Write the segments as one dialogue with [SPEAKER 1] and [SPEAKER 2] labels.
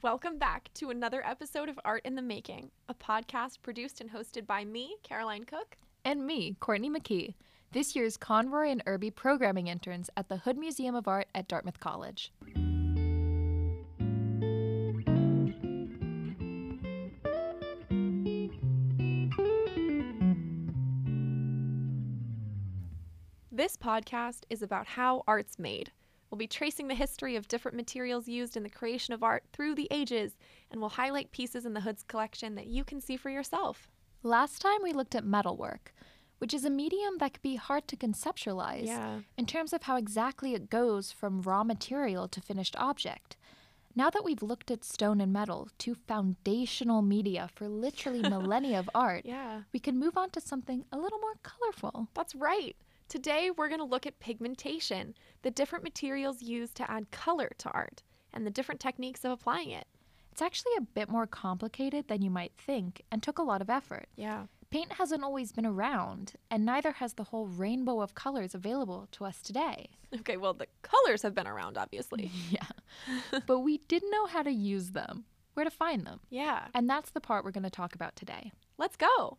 [SPEAKER 1] Welcome back to another episode of Art in the Making, a podcast produced and hosted by me, Caroline Cook.
[SPEAKER 2] And me, Courtney McKee, this year's Conroy and Irby programming interns at the Hood Museum of Art at Dartmouth College.
[SPEAKER 1] This podcast is about how art's made. We'll be tracing the history of different materials used in the creation of art through the ages, and we'll highlight pieces in the Hood's collection that you can see for yourself.
[SPEAKER 2] Last time we looked at metalwork, which is a medium that can be hard to conceptualize
[SPEAKER 1] Yeah.
[SPEAKER 2] in terms of how exactly it goes from raw material to finished object. Now that we've looked at stone and metal, two foundational media for literally millennia of art,
[SPEAKER 1] Yeah.
[SPEAKER 2] we can move on to something a little more colorful.
[SPEAKER 1] That's right. Today, we're going to look at pigmentation, the different materials used to add color to art, and the different techniques of applying it.
[SPEAKER 2] It's actually a bit more complicated than you might think and took a lot of effort.
[SPEAKER 1] Yeah.
[SPEAKER 2] Paint hasn't always been around, and neither has the whole rainbow of colors available to us today.
[SPEAKER 1] Okay, well, the colors have been around, obviously.
[SPEAKER 2] Yeah. but we didn't know how to use them, where to find them.
[SPEAKER 1] Yeah.
[SPEAKER 2] And that's the part we're going to talk about today.
[SPEAKER 1] Let's go.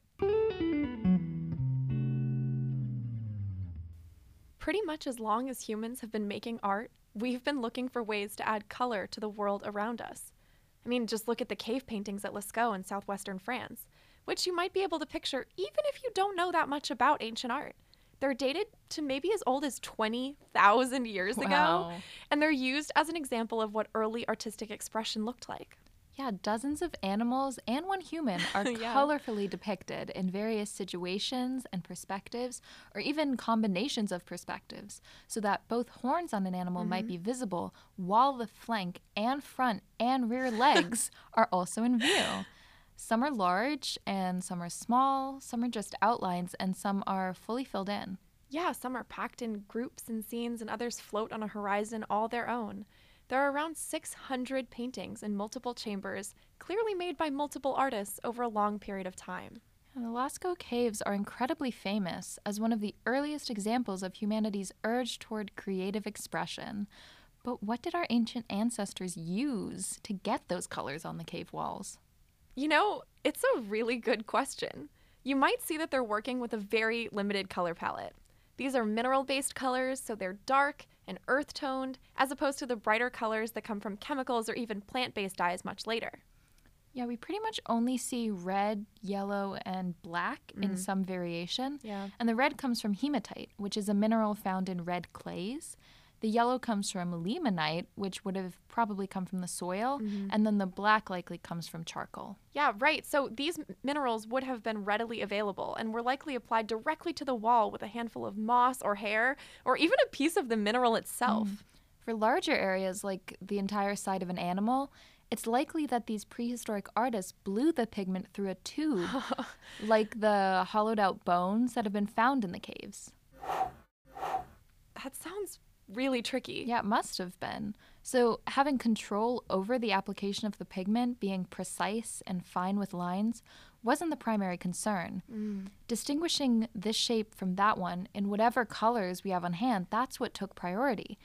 [SPEAKER 1] Pretty much as long as humans have been making art, we've been looking for ways to add color to the world around us. I mean, just look at the cave paintings at Lascaux in southwestern France, which you might be able to picture even if you don't know that much about ancient art. They're dated to maybe as old as 20,000 years ago, and they're used as an example of what early artistic expression looked like.
[SPEAKER 2] Yeah, dozens of animals and one human are
[SPEAKER 1] Yeah.
[SPEAKER 2] colorfully depicted in various situations and perspectives, or even combinations of perspectives, so that both horns on an animal might mm-hmm. be visible while the flank and front and rear legs are also in view. Some are large and some are small, some are just outlines, and some are fully filled in.
[SPEAKER 1] Yeah, some are packed in groups and scenes, and others float on a horizon all their own. There are around 600 paintings in multiple chambers, clearly made by multiple artists over a long period of time.
[SPEAKER 2] And the Lascaux Caves are incredibly famous as one of the earliest examples of humanity's urge toward creative expression. But what did our ancient ancestors use to get those colors on the cave walls?
[SPEAKER 1] You know, it's a really good question. You might see that they're working with a very limited color palette. These are mineral based colors, so they're dark and earth toned, as opposed to the brighter colors that come from chemicals or even plant based dyes much later.
[SPEAKER 2] Yeah, we pretty much only see red, yellow, and black in mm-hmm. some variation.
[SPEAKER 1] Yeah.
[SPEAKER 2] And the red comes from hematite, which is a mineral found in red clays. The yellow comes from limonite, which would have probably come from the soil. Mm-hmm. And then the black likely comes from charcoal.
[SPEAKER 1] Yeah, right. So these minerals would have been readily available and were likely applied directly to the wall with a handful of moss or hair, or even a piece of the mineral itself. Mm-hmm.
[SPEAKER 2] For larger areas like the entire side of an animal, it's likely that these prehistoric artists blew the pigment through a tube, like the hollowed out bones that have been found in the caves.
[SPEAKER 1] That sounds really tricky.
[SPEAKER 2] Yeah, it must have been. So, having control over the application of the pigment, being precise and fine with lines, wasn't the primary concern. Mm. Distinguishing this shape from that one in whatever colors we have on hand, that's what took priority,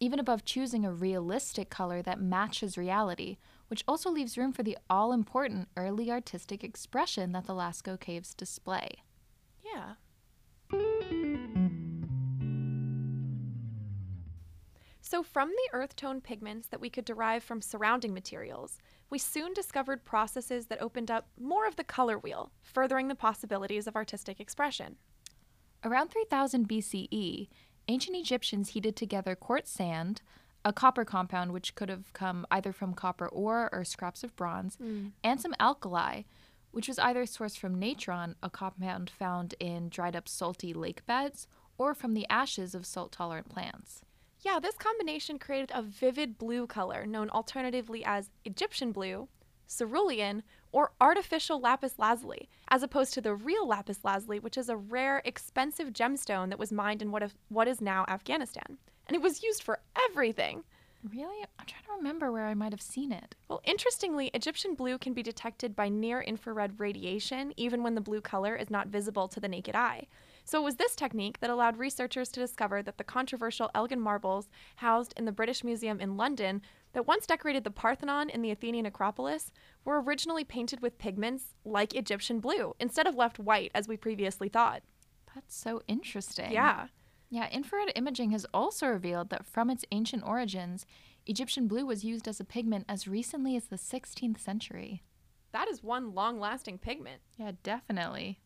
[SPEAKER 2] even above choosing a realistic color that matches reality, which also leaves room for the all important early artistic expression that the Lascaux Caves display.
[SPEAKER 1] Yeah. So, from the earth tone pigments that we could derive from surrounding materials, we soon discovered processes that opened up more of the color wheel, furthering the possibilities of artistic expression.
[SPEAKER 2] Around 3000 BCE, ancient Egyptians heated together quartz sand, a copper compound which could have come either from copper ore or scraps of bronze, hmm. and some alkali, which was either sourced from natron, a compound found in dried up salty lake beds, or from the ashes of salt tolerant plants.
[SPEAKER 1] Yeah, this combination created a vivid blue color known alternatively as Egyptian blue, cerulean, or artificial lapis lazuli, as opposed to the real lapis lazuli, which is a rare, expensive gemstone that was mined in what, if, what is now Afghanistan. And it was used for everything.
[SPEAKER 2] Really? I'm trying to remember where I might have seen it.
[SPEAKER 1] Well, interestingly, Egyptian blue can be detected by near infrared radiation, even when the blue color is not visible to the naked eye. So it was this technique that allowed researchers to discover that the controversial Elgin marbles housed in the British Museum in London that once decorated the Parthenon in the Athenian Acropolis were originally painted with pigments like Egyptian blue instead of left white as we previously thought.
[SPEAKER 2] That's so interesting.
[SPEAKER 1] Yeah.
[SPEAKER 2] Yeah, infrared imaging has also revealed that from its ancient origins, Egyptian blue was used as a pigment as recently as the 16th century.
[SPEAKER 1] That is one long lasting pigment.
[SPEAKER 2] Yeah, definitely.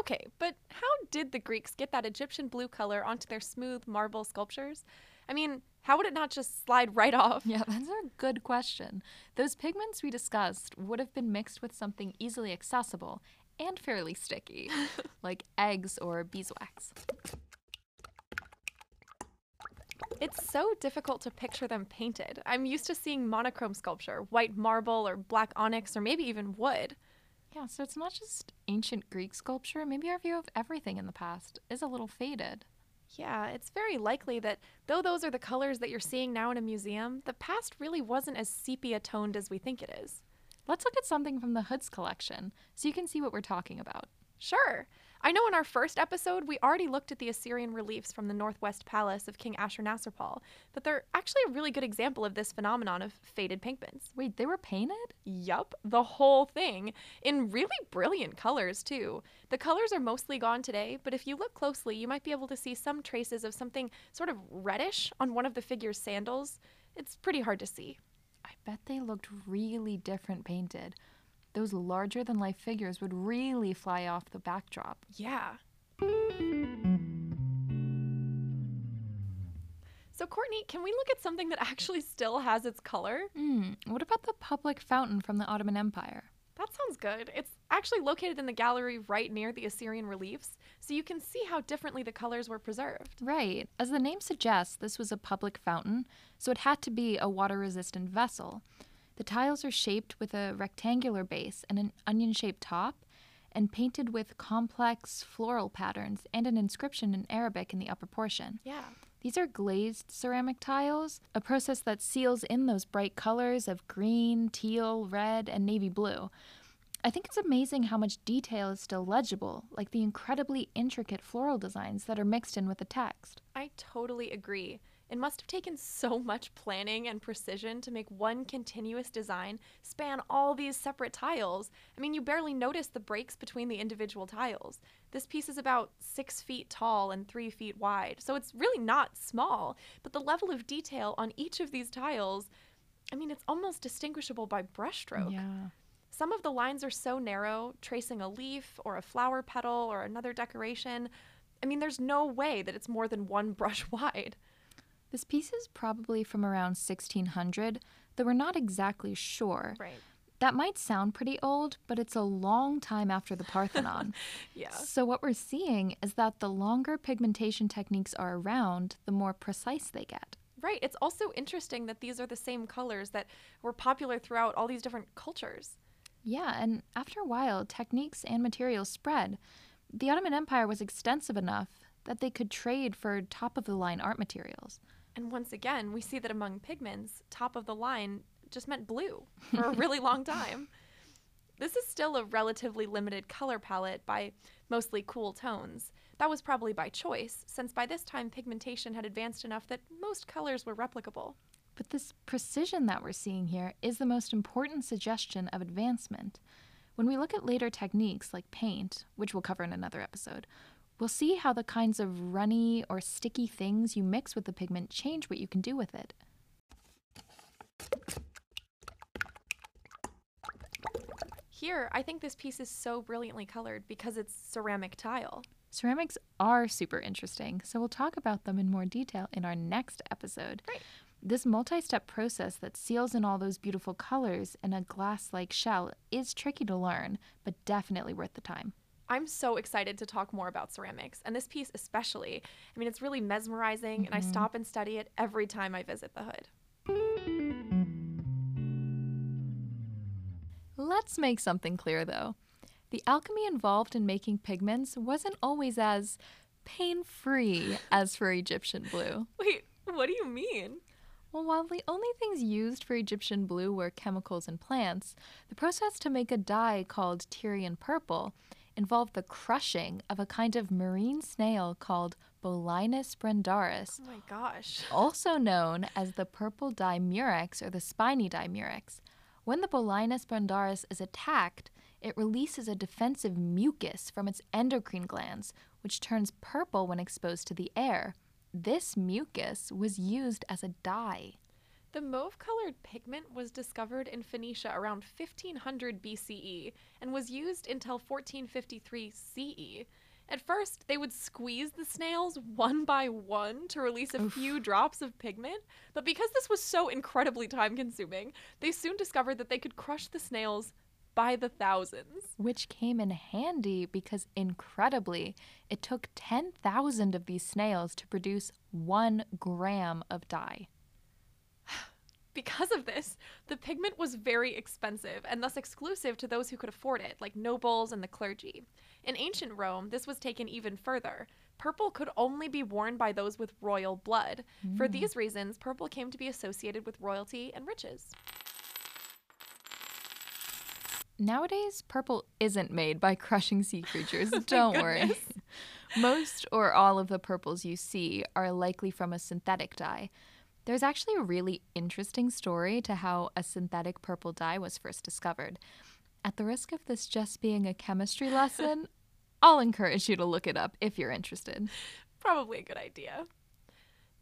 [SPEAKER 1] Okay, but how did the Greeks get that Egyptian blue color onto their smooth marble sculptures? I mean, how would it not just slide right off?
[SPEAKER 2] Yeah, that's a good question. Those pigments we discussed would have been mixed with something easily accessible and fairly sticky, like eggs or beeswax.
[SPEAKER 1] It's so difficult to picture them painted. I'm used to seeing monochrome sculpture, white marble or black onyx or maybe even wood.
[SPEAKER 2] Yeah, so it's not just ancient Greek sculpture. Maybe our view of everything in the past is a little faded.
[SPEAKER 1] Yeah, it's very likely that though those are the colors that you're seeing now in a museum, the past really wasn't as sepia toned as we think it is.
[SPEAKER 2] Let's look at something from the Hoods collection so you can see what we're talking about.
[SPEAKER 1] Sure. I know in our first episode, we already looked at the Assyrian reliefs from the Northwest Palace of King Ashurnasirpal, but they're actually a really good example of this phenomenon of faded pigments.
[SPEAKER 2] Wait, they were painted?
[SPEAKER 1] Yup, the whole thing, in really brilliant colors, too. The colors are mostly gone today, but if you look closely, you might be able to see some traces of something sort of reddish on one of the figure's sandals. It's pretty hard to see.
[SPEAKER 2] I bet they looked really different painted those larger than life figures would really fly off the backdrop.
[SPEAKER 1] Yeah. So, Courtney, can we look at something that actually still has its color?
[SPEAKER 2] Hmm. What about the public fountain from the Ottoman Empire?
[SPEAKER 1] That sounds good. It's actually located in the gallery right near the Assyrian reliefs, so you can see how differently the colors were preserved.
[SPEAKER 2] Right. As the name suggests, this was a public fountain, so it had to be a water resistant vessel. The tiles are shaped with a rectangular base and an onion shaped top, and painted with complex floral patterns and an inscription in Arabic in the upper portion.
[SPEAKER 1] Yeah.
[SPEAKER 2] These are glazed ceramic tiles, a process that seals in those bright colors of green, teal, red, and navy blue. I think it's amazing how much detail is still legible, like the incredibly intricate floral designs that are mixed in with the text.
[SPEAKER 1] I totally agree. It must have taken so much planning and precision to make one continuous design span all these separate tiles. I mean, you barely notice the breaks between the individual tiles. This piece is about six feet tall and three feet wide, so it's really not small, but the level of detail on each of these tiles, I mean, it's almost distinguishable by brushstroke.
[SPEAKER 2] Yeah.
[SPEAKER 1] Some of the lines are so narrow, tracing a leaf or a flower petal or another decoration. I mean, there's no way that it's more than one brush wide.
[SPEAKER 2] This piece is probably from around 1600, though we're not exactly sure.
[SPEAKER 1] Right.
[SPEAKER 2] That might sound pretty old, but it's a long time after the Parthenon.
[SPEAKER 1] yeah.
[SPEAKER 2] So, what we're seeing is that the longer pigmentation techniques are around, the more precise they get.
[SPEAKER 1] Right. It's also interesting that these are the same colors that were popular throughout all these different cultures.
[SPEAKER 2] Yeah, and after a while, techniques and materials spread. The Ottoman Empire was extensive enough that they could trade for top of the line art materials.
[SPEAKER 1] And once again, we see that among pigments, top of the line just meant blue for a really long time. This is still a relatively limited color palette by mostly cool tones. That was probably by choice, since by this time pigmentation had advanced enough that most colors were replicable.
[SPEAKER 2] But this precision that we're seeing here is the most important suggestion of advancement. When we look at later techniques like paint, which we'll cover in another episode, we'll see how the kinds of runny or sticky things you mix with the pigment change what you can do with it.
[SPEAKER 1] Here, I think this piece is so brilliantly colored because it's ceramic tile.
[SPEAKER 2] Ceramics are super interesting, so we'll talk about them in more detail in our next episode.
[SPEAKER 1] Great.
[SPEAKER 2] This multi step process that seals in all those beautiful colors in a glass like shell is tricky to learn, but definitely worth the time.
[SPEAKER 1] I'm so excited to talk more about ceramics, and this piece especially. I mean, it's really mesmerizing, mm-hmm. and I mm-hmm. stop and study it every time I visit the hood.
[SPEAKER 2] Let's make something clear though. The alchemy involved in making pigments wasn't always as pain free as for Egyptian blue.
[SPEAKER 1] Wait, what do you mean?
[SPEAKER 2] Well, while the only things used for Egyptian blue were chemicals and plants, the process to make a dye called Tyrian purple involved the crushing of a kind of marine snail called Bolinus brandaris,
[SPEAKER 1] Oh my gosh.
[SPEAKER 2] also known as the purple dye murex or the spiny dye murex. When the Bolinus brandaris is attacked, it releases a defensive mucus from its endocrine glands, which turns purple when exposed to the air. This mucus was used as a dye.
[SPEAKER 1] The mauve colored pigment was discovered in Phoenicia around 1500 BCE and was used until 1453 CE. At first, they would squeeze the snails one by one to release a few drops of pigment, but because this was so incredibly time consuming, they soon discovered that they could crush the snails by the thousands.
[SPEAKER 2] which came in handy because incredibly, it took 10,000 of these snails to produce one gram of dye.
[SPEAKER 1] Because of this, the pigment was very expensive and thus exclusive to those who could afford it, like nobles and the clergy. In ancient Rome, this was taken even further. Purple could only be worn by those with royal blood. For hmm. these reasons, purple came to be associated with royalty and riches.
[SPEAKER 2] Nowadays, purple isn't made by crushing sea creatures. Oh don't worry. Most or all of the purples you see are likely from a synthetic dye. There's actually a really interesting story to how a synthetic purple dye was first discovered. At the risk of this just being a chemistry lesson, I'll encourage you to look it up if you're interested.
[SPEAKER 1] Probably a good idea.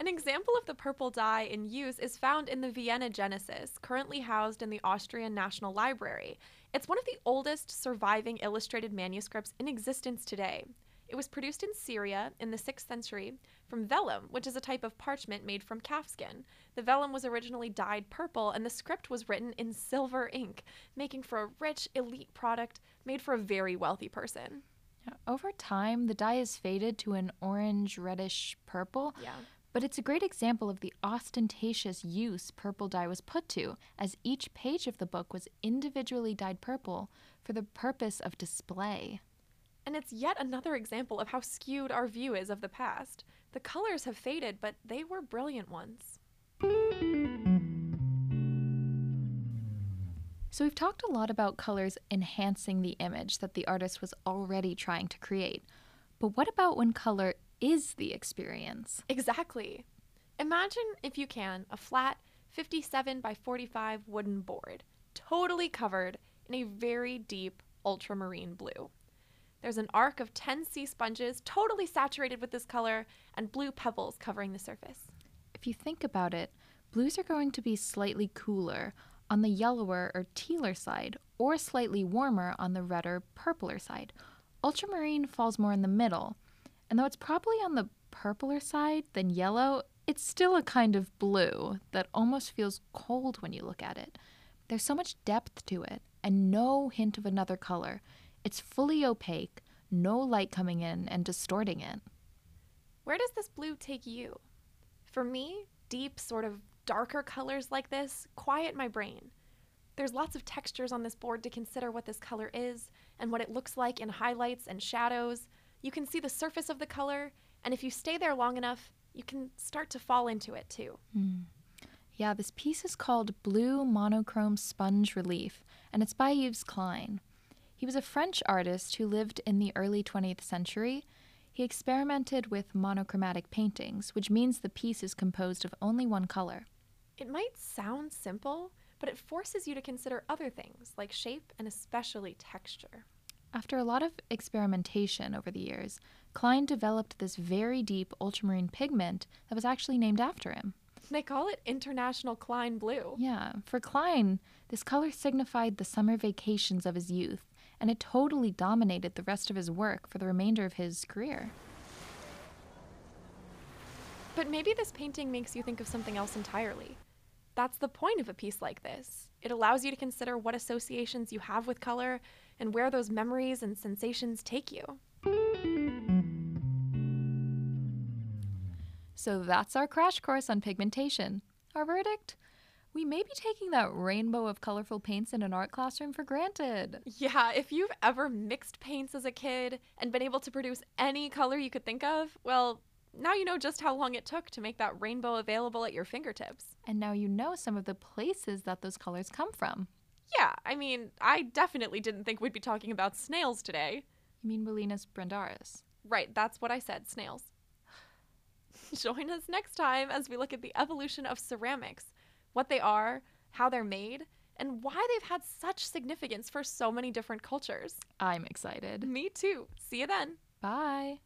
[SPEAKER 1] An example of the purple dye in use is found in the Vienna Genesis, currently housed in the Austrian National Library. It's one of the oldest surviving illustrated manuscripts in existence today. It was produced in Syria in the 6th century from vellum, which is a type of parchment made from calfskin. The vellum was originally dyed purple, and the script was written in silver ink, making for a rich, elite product made for a very wealthy person.
[SPEAKER 2] Over time, the dye is faded to an orange reddish purple,
[SPEAKER 1] Yeah.
[SPEAKER 2] but it's a great example of the ostentatious use purple dye was put to, as each page of the book was individually dyed purple for the purpose of display.
[SPEAKER 1] And it's yet another example of how skewed our view is of the past. The colors have faded, but they were brilliant ones.
[SPEAKER 2] So, we've talked a lot about colors enhancing the image that the artist was already trying to create. But what about when color is the experience?
[SPEAKER 1] Exactly. Imagine, if you can, a flat 57 by 45 wooden board, totally covered in a very deep ultramarine blue. There's an arc of 10 sea sponges, totally saturated with this color, and blue pebbles covering the surface.
[SPEAKER 2] If you think about it, blues are going to be slightly cooler on the yellower or tealer side, or slightly warmer on the redder, purpler side. Ultramarine falls more in the middle, and though it's probably on the purpler side than yellow, it's still a kind of blue that almost feels cold when you look at it. There's so much depth to it, and no hint of another color. It's fully opaque, no light coming in and distorting it.
[SPEAKER 1] Where does this blue take you? For me, deep, sort of darker colors like this quiet my brain. There's lots of textures on this board to consider what this color is and what it looks like in highlights and shadows. You can see the surface of the color, and if you stay there long enough, you can start to fall into it too. Hmm.
[SPEAKER 2] Yeah, this piece is called Blue Monochrome Sponge Relief, and it's by Yves Klein. He was a French artist who lived in the early 20th century. He experimented with monochromatic paintings, which means the piece is composed of only one color.
[SPEAKER 1] It might sound simple, but it forces you to consider other things like shape and especially texture.
[SPEAKER 2] After a lot of experimentation over the years, Klein developed this very deep ultramarine pigment that was actually named after him.
[SPEAKER 1] They call it International Klein Blue.
[SPEAKER 2] Yeah, for Klein, this color signified the summer vacations of his youth, and it totally dominated the rest of his work for the remainder of his career.
[SPEAKER 1] But maybe this painting makes you think of something else entirely. That's the point of a piece like this. It allows you to consider what associations you have with color and where those memories and sensations take you.
[SPEAKER 2] So that's our crash course on pigmentation. Our verdict? We may be taking that rainbow of colorful paints in an art classroom for granted.
[SPEAKER 1] Yeah, if you've ever mixed paints as a kid and been able to produce any color you could think of, well, now you know just how long it took to make that rainbow available at your fingertips.
[SPEAKER 2] And now you know some of the places that those colors come from.
[SPEAKER 1] Yeah, I mean, I definitely didn't think we'd be talking about snails today.
[SPEAKER 2] You mean Bolinus brandaris?
[SPEAKER 1] Right, that's what I said snails. Join us next time as we look at the evolution of ceramics, what they are, how they're made, and why they've had such significance for so many different cultures.
[SPEAKER 2] I'm excited.
[SPEAKER 1] Me too. See you then.
[SPEAKER 2] Bye.